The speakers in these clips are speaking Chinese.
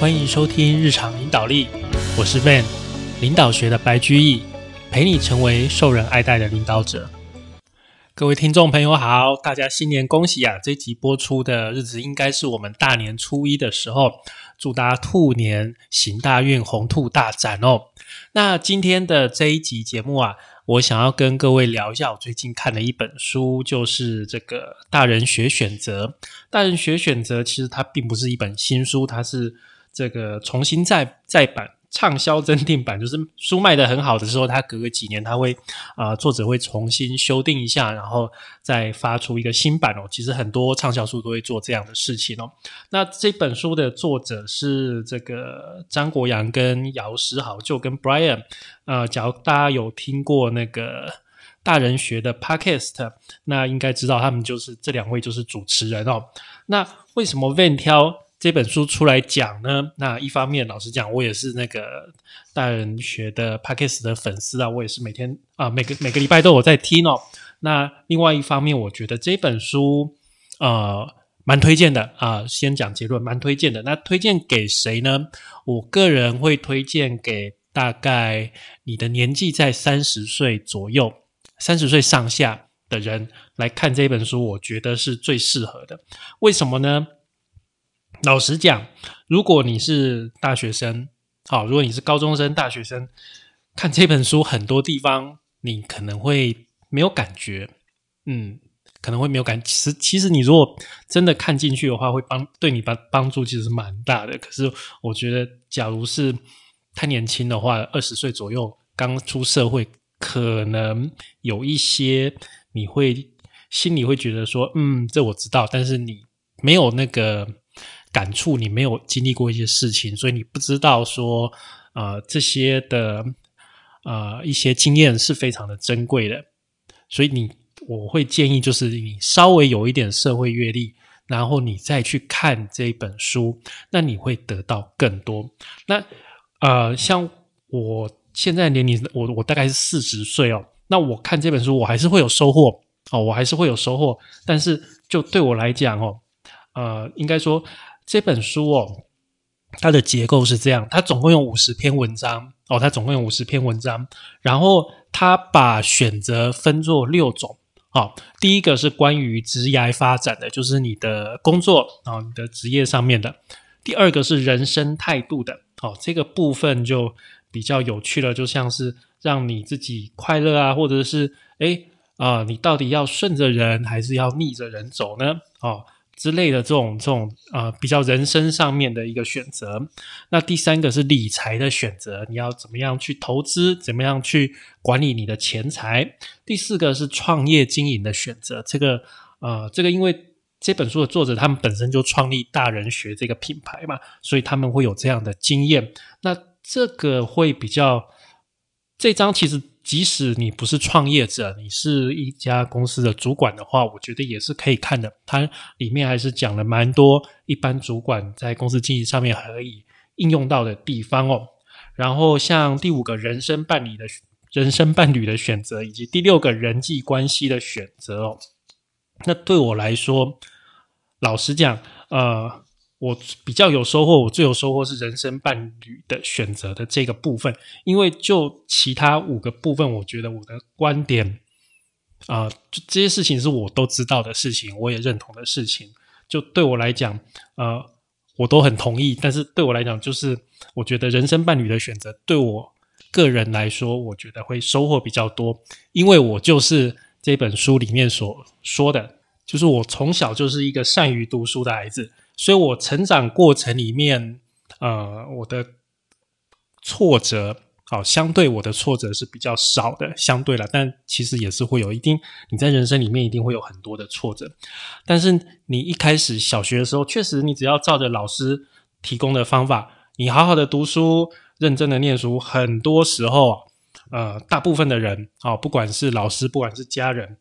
欢迎收听日常领导力，我是 Van，领导学的白居易，陪你成为受人爱戴的领导者。各位听众朋友好，大家新年恭喜啊！这集播出的日子应该是我们大年初一的时候，祝大家兔年行大运，鸿兔大展哦。那今天的这一集节目啊，我想要跟各位聊一下我最近看的一本书，就是这个《大人学选择》。《大人学选择》其实它并不是一本新书，它是这个重新再再版。畅销增订版就是书卖的很好的时候，它隔个几年，它会啊作者会重新修订一下，然后再发出一个新版哦。其实很多畅销书都会做这样的事情哦。那这本书的作者是这个张国阳跟姚诗豪，就跟 Brian。呃，假如大家有听过那个大人学的 Podcast，那应该知道他们就是这两位就是主持人哦。那为什么 Van 挑？这本书出来讲呢，那一方面，老实讲，我也是那个大人学的 p a c k e s 的粉丝啊，我也是每天啊，每个每个礼拜都有在听哦。那另外一方面，我觉得这本书呃蛮推荐的啊。先讲结论，蛮推荐的。那推荐给谁呢？我个人会推荐给大概你的年纪在三十岁左右、三十岁上下的人来看这本书，我觉得是最适合的。为什么呢？老实讲，如果你是大学生，好，如果你是高中生、大学生，看这本书，很多地方你可能会没有感觉，嗯，可能会没有感。其实，其实你如果真的看进去的话，会帮对你帮帮助，其实蛮大的。可是，我觉得，假如是太年轻的话，二十岁左右刚出社会，可能有一些你会心里会觉得说，嗯，这我知道，但是你没有那个。感触，你没有经历过一些事情，所以你不知道说，呃，这些的呃一些经验是非常的珍贵的。所以你我会建议，就是你稍微有一点社会阅历，然后你再去看这本书，那你会得到更多。那呃，像我现在年龄，我我大概是四十岁哦，那我看这本书，我还是会有收获哦，我还是会有收获。但是就对我来讲哦，呃，应该说。这本书哦，它的结构是这样，它总共有五十篇文章哦，它总共有五十篇文章，然后它把选择分作六种哦。第一个是关于职业发展的，就是你的工作啊，你的职业上面的；第二个是人生态度的哦，这个部分就比较有趣了，就像是让你自己快乐啊，或者是诶啊，你到底要顺着人还是要逆着人走呢？哦。之类的这种这种呃比较人生上面的一个选择，那第三个是理财的选择，你要怎么样去投资，怎么样去管理你的钱财？第四个是创业经营的选择，这个呃这个因为这本书的作者他们本身就创立大人学这个品牌嘛，所以他们会有这样的经验。那这个会比较这章其实。即使你不是创业者，你是一家公司的主管的话，我觉得也是可以看的。它里面还是讲了蛮多一般主管在公司经营上面可以应用到的地方哦。然后像第五个人生伴侣的人生伴侣的选择，以及第六个人际关系的选择哦。那对我来说，老实讲，呃。我比较有收获，我最有收获是人生伴侣的选择的这个部分，因为就其他五个部分，我觉得我的观点啊，就这些事情是我都知道的事情，我也认同的事情，就对我来讲，呃，我都很同意。但是对我来讲，就是我觉得人生伴侣的选择，对我个人来说，我觉得会收获比较多，因为我就是这本书里面所说的，就是我从小就是一个善于读书的孩子。所以，我成长过程里面，呃，我的挫折，好，相对我的挫折是比较少的，相对了，但其实也是会有一定，你在人生里面一定会有很多的挫折。但是，你一开始小学的时候，确实，你只要照着老师提供的方法，你好好的读书，认真的念书，很多时候，呃，大部分的人，啊，不管是老师，不管是家人，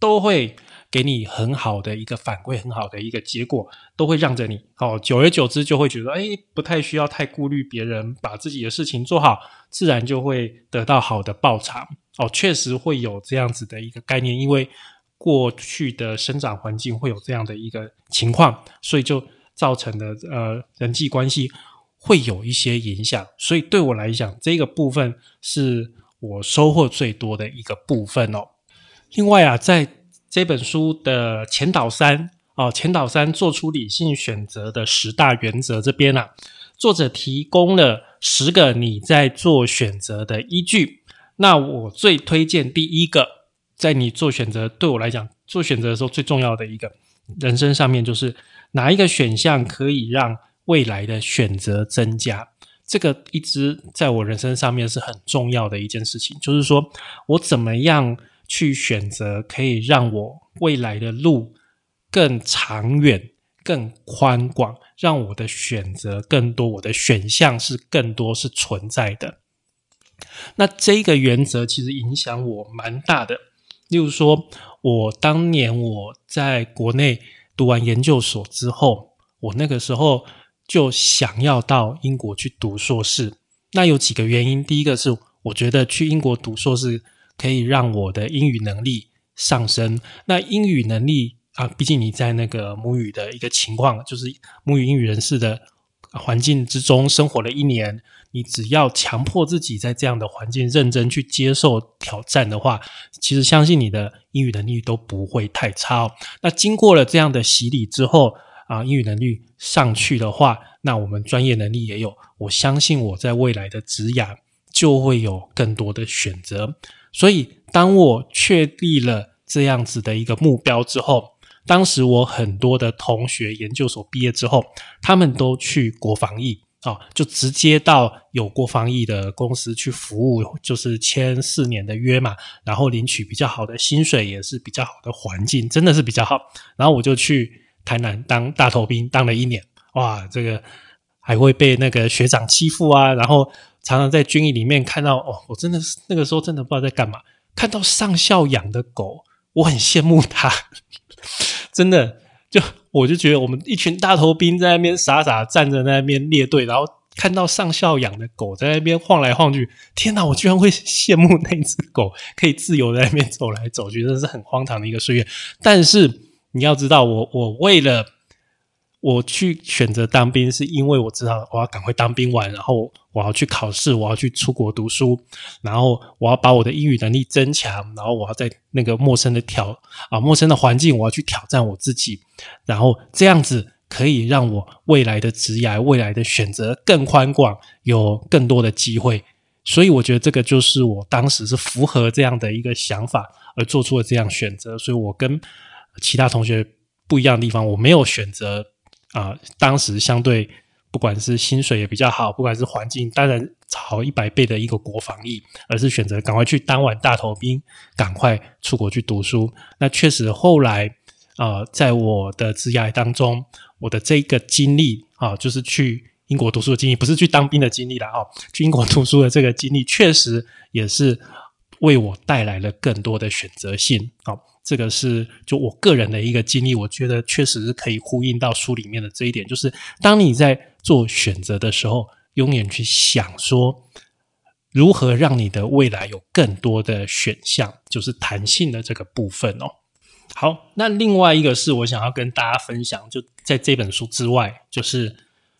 都会。给你很好的一个反馈，很好的一个结果，都会让着你。哦，久而久之就会觉得，哎，不太需要太顾虑别人，把自己的事情做好，自然就会得到好的报偿。哦，确实会有这样子的一个概念，因为过去的生长环境会有这样的一个情况，所以就造成的呃人际关系会有一些影响。所以对我来讲，这个部分是我收获最多的一个部分哦。另外啊，在这本书的前导三哦，前导三做出理性选择的十大原则这边啊，作者提供了十个你在做选择的依据。那我最推荐第一个，在你做选择，对我来讲做选择的时候最重要的一个人生上面，就是哪一个选项可以让未来的选择增加。这个一直在我人生上面是很重要的一件事情，就是说我怎么样去选择可以让我未来的路更长远、更宽广，让我的选择更多，我的选项是更多是存在的。那这个原则其实影响我蛮大的。例如说，我当年我在国内读完研究所之后，我那个时候就想要到英国去读硕士。那有几个原因，第一个是我觉得去英国读硕士可以让我的英语能力上升。那英语能力啊，毕竟你在那个母语的一个情况，就是母语英语人士的环境之中生活了一年。你只要强迫自己在这样的环境认真去接受挑战的话，其实相信你的英语能力都不会太差。哦。那经过了这样的洗礼之后啊，英语能力上去的话，那我们专业能力也有。我相信我在未来的职涯就会有更多的选择。所以，当我确立了这样子的一个目标之后，当时我很多的同学研究所毕业之后，他们都去国防役。哦，就直接到有国防疫的公司去服务，就是签四年的约嘛，然后领取比较好的薪水，也是比较好的环境，真的是比较好。然后我就去台南当大头兵，当了一年，哇，这个还会被那个学长欺负啊，然后常常在军营里面看到，哦，我真的是那个时候真的不知道在干嘛，看到上校养的狗，我很羡慕他，真的。就我就觉得我们一群大头兵在那边傻傻站在那边列队，然后看到上校养的狗在那边晃来晃去，天哪！我居然会羡慕那只狗可以自由在那边走来走去，真的是很荒唐的一个岁月。但是你要知道，我我为了。我去选择当兵，是因为我知道我要赶快当兵完，然后我要去考试，我要去出国读书，然后我要把我的英语能力增强，然后我要在那个陌生的挑啊陌生的环境，我要去挑战我自己，然后这样子可以让我未来的职业、未来的选择更宽广，有更多的机会。所以我觉得这个就是我当时是符合这样的一个想法而做出了这样选择。所以我跟其他同学不一样的地方，我没有选择。啊，当时相对不管是薪水也比较好，不管是环境，当然好一百倍的一个国防役，而是选择赶快去当完大头兵，赶快出国去读书。那确实后来啊，在我的职业当中，我的这个经历啊，就是去英国读书的经历，不是去当兵的经历了啊，去英国 读书的这个经历，确实也是为我带来了更多的选择性啊。这个是就我个人的一个经历，我觉得确实是可以呼应到书里面的这一点，就是当你在做选择的时候，永远去想说如何让你的未来有更多的选项，就是弹性的这个部分哦。好，那另外一个是我想要跟大家分享，就在这本书之外，就是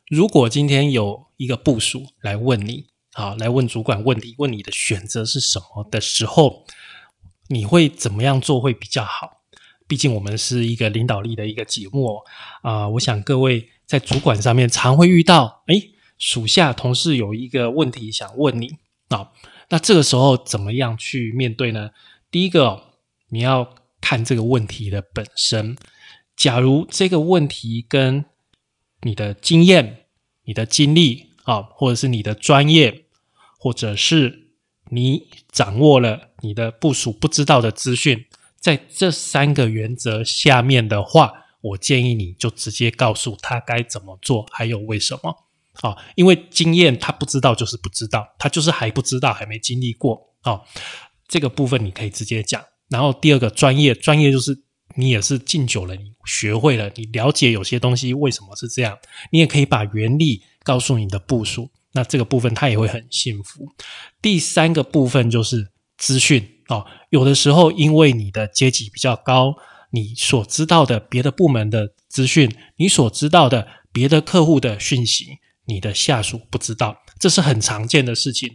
如果今天有一个部署来问你，好，来问主管问题，问你的选择是什么的时候。你会怎么样做会比较好？毕竟我们是一个领导力的一个节目啊。我想各位在主管上面常会遇到，哎，属下同事有一个问题想问你啊。那这个时候怎么样去面对呢？第一个，你要看这个问题的本身。假如这个问题跟你的经验、你的经历啊，或者是你的专业，或者是你掌握了你的部署不知道的资讯，在这三个原则下面的话，我建议你就直接告诉他该怎么做，还有为什么啊？因为经验他不知道就是不知道，他就是还不知道，还没经历过啊。这个部分你可以直接讲。然后第二个专业，专业就是你也是敬久了，你学会了，你了解有些东西为什么是这样，你也可以把原理告诉你的部署。那这个部分他也会很幸福。第三个部分就是资讯哦，有的时候因为你的阶级比较高，你所知道的别的部门的资讯，你所知道的别的客户的讯息，你的下属不知道，这是很常见的事情。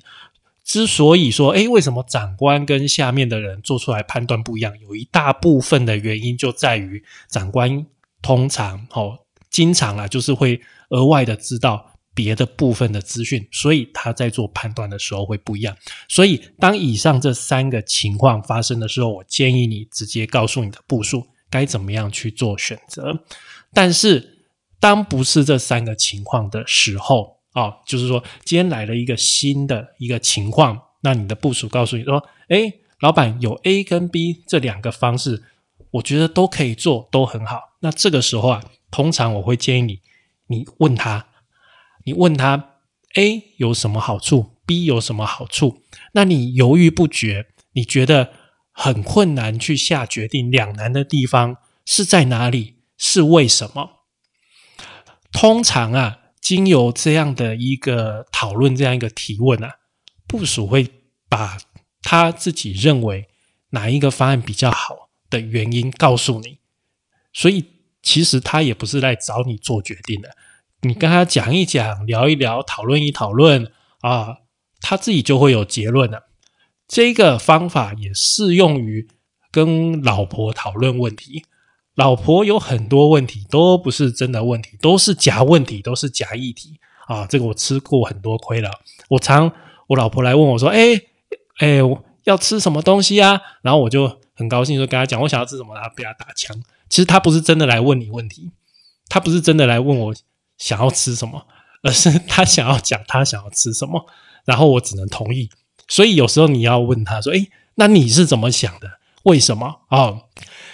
之所以说，诶，为什么长官跟下面的人做出来判断不一样？有一大部分的原因就在于长官通常哦，经常啊，就是会额外的知道别的部分的资讯，所以他在做判断的时候会不一样。所以，当以上这三个情况发生的时候，我建议你直接告诉你的部署该怎么样去做选择。但是，当不是这三个情况的时候，哦，就是说，今天来了一个新的一个情况，那你的部署告诉你说：“哎，老板有 A 跟 B 这两个方式，我觉得都可以做，都很好。”那这个时候啊，通常我会建议你，你问他，你问他 A 有什么好处，B 有什么好处？那你犹豫不决，你觉得很困难去下决定，两难的地方是在哪里？是为什么？通常啊。经由这样的一个讨论，这样一个提问啊，部署会把他自己认为哪一个方案比较好的原因告诉你，所以其实他也不是来找你做决定的，你跟他讲一讲，聊一聊，讨论一讨论啊，他自己就会有结论了。这个方法也适用于跟老婆讨论问题。老婆有很多问题都不是真的问题，都是假问题，都是假议题啊！这个我吃过很多亏了。我常我老婆来问我说：“哎哎，要吃什么东西啊？”然后我就很高兴，就跟他讲我想要吃什么，然后被他打枪。其实他不是真的来问你问题，他不是真的来问我想要吃什么，而是他想要讲他想要吃什么，然后我只能同意。所以有时候你要问他说：“哎，那你是怎么想的？为什么哦？”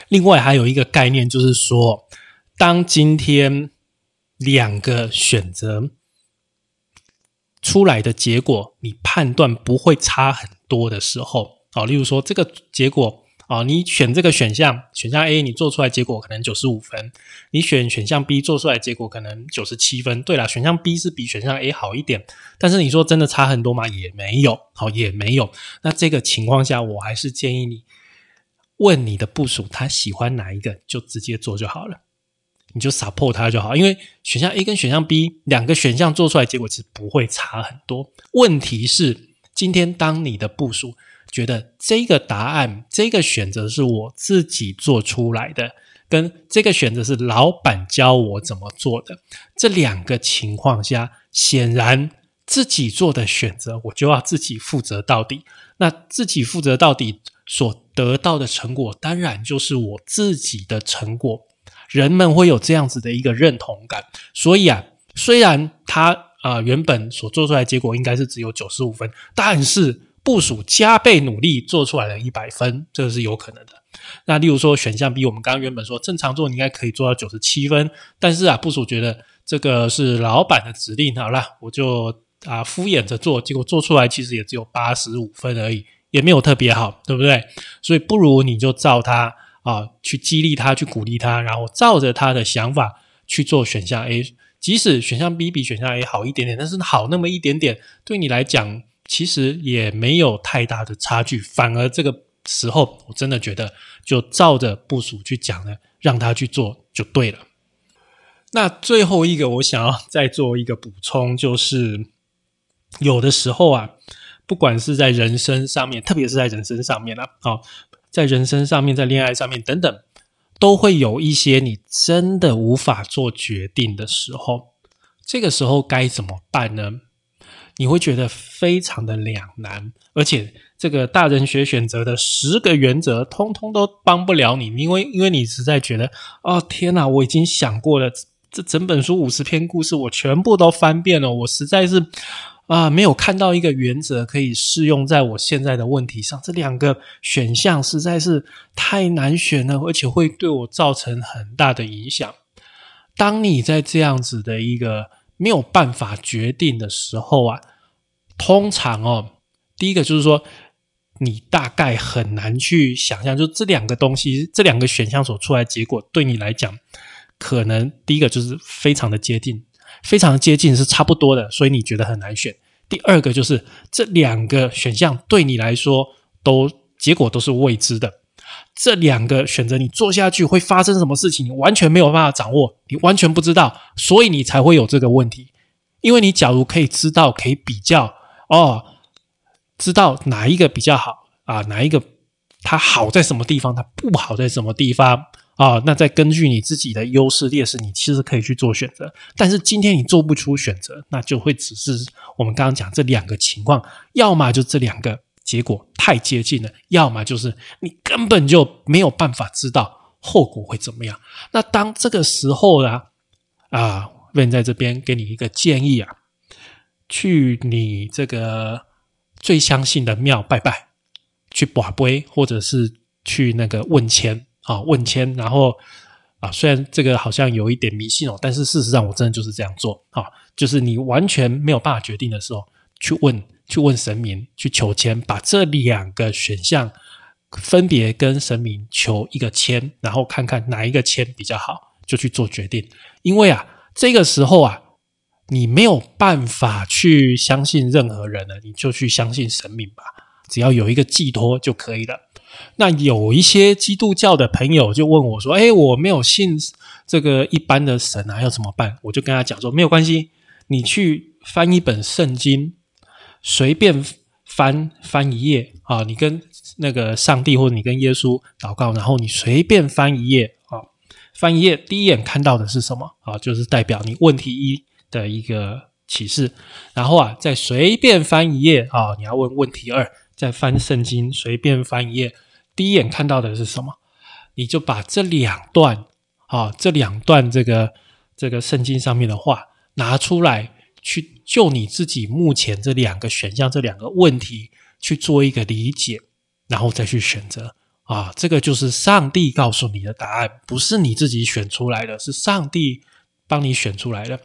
另外还有一个概念，就是说，当今天两个选择出来的结果，你判断不会差很多的时候，哦，例如说这个结果，哦，你选这个选项，选项 A 你做出来结果可能九十五分，你选选项 B 做出来结果可能九十七分。对了，选项 B 是比选项 A 好一点，但是你说真的差很多吗？也没有，好，也没有。那这个情况下，我还是建议你。问你的部署，他喜欢哪一个，就直接做就好了，你就 support 他就好。因为选项 A 跟选项 B 两个选项做出来结果其实不会差很多。问题是，今天当你的部署觉得这个答案、这个选择是我自己做出来的，跟这个选择是老板教我怎么做的，这两个情况下，显然自己做的选择，我就要自己负责到底。那自己负责到底。所得到的成果，当然就是我自己的成果。人们会有这样子的一个认同感，所以啊，虽然他啊原本所做出来结果应该是只有九十五分，但是部署加倍努力做出来了一百分，这是有可能的。那例如说选项 B，我们刚刚原本说正常做你应该可以做到九十七分，但是啊部署觉得这个是老板的指令，好了，我就啊敷衍着做，结果做出来其实也只有八十五分而已。也没有特别好，对不对？所以不如你就照他啊，去激励他，去鼓励他，然后照着他的想法去做选项 A。即使选项 B 比选项 A 好一点点，但是好那么一点点，对你来讲其实也没有太大的差距。反而这个时候，我真的觉得就照着部署去讲呢，让他去做就对了。那最后一个，我想要再做一个补充，就是有的时候啊。不管是在人生上面，特别是在人生上面啊，哦，在人生上面，在恋爱上面等等，都会有一些你真的无法做决定的时候。这个时候该怎么办呢？你会觉得非常的两难，而且这个大人学选择的十个原则，通通都帮不了你，因为因为你实在觉得，哦天哪，我已经想过了，这整本书五十篇故事，我全部都翻遍了，我实在是。啊，没有看到一个原则可以适用在我现在的问题上。这两个选项实在是太难选了，而且会对我造成很大的影响。当你在这样子的一个没有办法决定的时候啊，通常哦，第一个就是说，你大概很难去想象，就这两个东西，这两个选项所出来结果，对你来讲，可能第一个就是非常的接近。非常接近是差不多的，所以你觉得很难选。第二个就是这两个选项对你来说都结果都是未知的，这两个选择你做下去会发生什么事情，你完全没有办法掌握，你完全不知道，所以你才会有这个问题。因为你假如可以知道，可以比较哦，知道哪一个比较好啊，哪一个它好在什么地方，它不好在什么地方啊，那再根据你自己的优势劣势，你其实可以去做选择。但是今天你做不出选择，那就会只是我们刚刚讲这两个情况，要么就这两个结果太接近了，要么就是你根本就没有办法知道后果会怎么样。那当这个时候呢，啊。问在这边给你一个建议啊，去你这个最相信的庙拜拜，去卜杯，或者是去那个问签啊，问签，然后啊，虽然这个好像有一点迷信哦，但是事实上我真的就是这样做啊，就是你完全没有办法决定的时候，去问，去问神明，去求签，把这两个选项分别跟神明求一个签，然后看看哪一个签比较好，就去做决定，因为啊。这个时候啊，你没有办法去相信任何人了，你就去相信神明吧，只要有一个寄托就可以了。那有一些基督教的朋友就问我说：“哎，我没有信这个一般的神啊，要怎么办？”我就跟他讲说：“没有关系，你去翻一本圣经，随便翻翻一页啊，你跟那个上帝或者你跟耶稣祷告，然后你随便翻一页啊。”翻一页，第一眼看到的是什么啊？就是代表你问题一的一个启示。然后啊，再随便翻一页啊，你要问问题二。再翻圣经，随便翻一页，第一眼看到的是什么？你就把这两段啊，这两段这个这个圣经上面的话拿出来，去就你自己目前这两个选项、这两个问题去做一个理解，然后再去选择。啊，这个就是上帝告诉你的答案，不是你自己选出来的，是上帝帮你选出来的。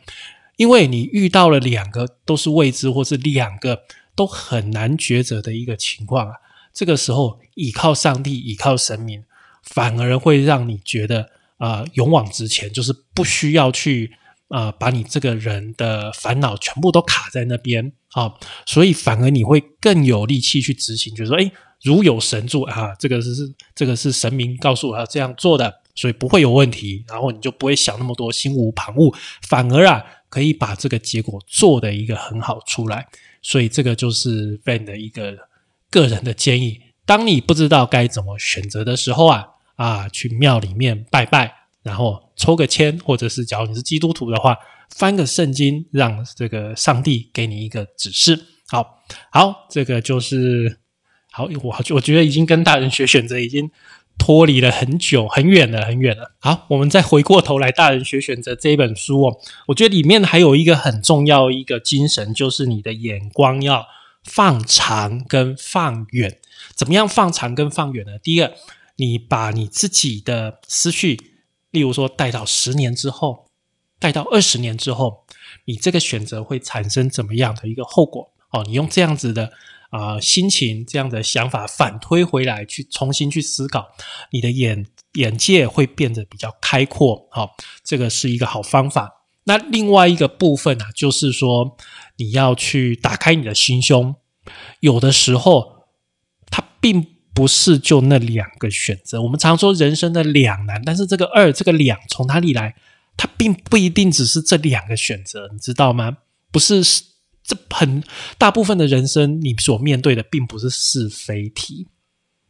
因为你遇到了两个都是未知，或是两个都很难抉择的一个情况啊。这个时候，倚靠上帝，倚靠神明，反而会让你觉得啊，勇往直前，就是不需要去啊，把你这个人的烦恼全部都卡在那边啊，所以反而你会更有力气去执行，就是说，哎。如有神助啊，这个是这个是神明告诉我要这样做的，所以不会有问题。然后你就不会想那么多，心无旁骛，反而啊可以把这个结果做的一个很好出来。所以这个就是 Ben 的一个个人的建议。当你不知道该怎么选择的时候啊啊，去庙里面拜拜，然后抽个签，或者是假如你是基督徒的话，翻个圣经，让这个上帝给你一个指示。好好，这个就是。好，我我觉得已经跟大人学选择已经脱离了很久很远了很远了。好，我们再回过头来，大人学选择这一本书哦，我觉得里面还有一个很重要一个精神，就是你的眼光要放长跟放远。怎么样放长跟放远呢？第一，你把你自己的思绪，例如说带到十年之后，带到二十年之后，你这个选择会产生怎么样的一个后果？哦，你用这样子的。啊，心情这样的想法反推回来，去重新去思考，你的眼眼界会变得比较开阔。好，这个是一个好方法。那另外一个部分呢，就是说你要去打开你的心胸。有的时候，它并不是就那两个选择。我们常说人生的两难，但是这个二，这个两从哪里来？它并不一定只是这两个选择，你知道吗？不是。这很大部分的人生，你所面对的并不是是非题，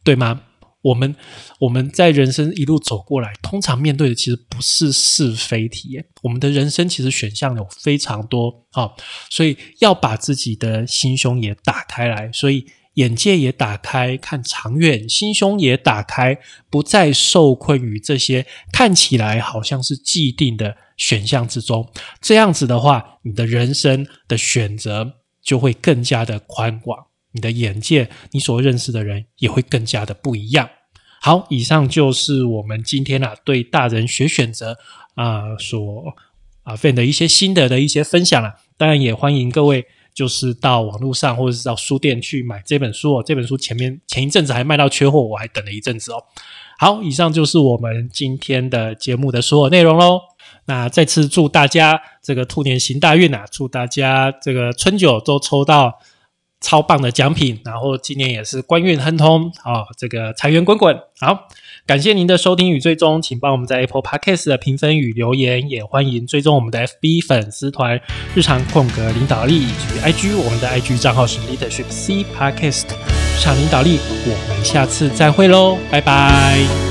对吗？我们我们在人生一路走过来，通常面对的其实不是是非题。我们的人生其实选项有非常多啊，所以要把自己的心胸也打开来，所以眼界也打开，看长远，心胸也打开，不再受困于这些看起来好像是既定的。选项之中，这样子的话，你的人生的选择就会更加的宽广，你的眼界，你所认识的人也会更加的不一样。好，以上就是我们今天啊对大人学选择啊所啊分的一些心得的一些分享了。当然，也欢迎各位就是到网络上或者是到书店去买这本书哦。这本书前面前一阵子还卖到缺货，我还等了一阵子哦。好，以上就是我们今天的节目的所有内容喽。那再次祝大家这个兔年行大运啊！祝大家这个春酒都抽到超棒的奖品，然后今年也是官运亨通啊，这个财源滚滚。好，感谢您的收听与追踪，请帮我们在 Apple Podcast 的评分与留言，也欢迎追踪我们的 FB 粉丝团“日常空格领导力”以及 IG，我们的 IG 账号是 Leadership C Podcast。日常领导力，我们下次再会喽，拜拜。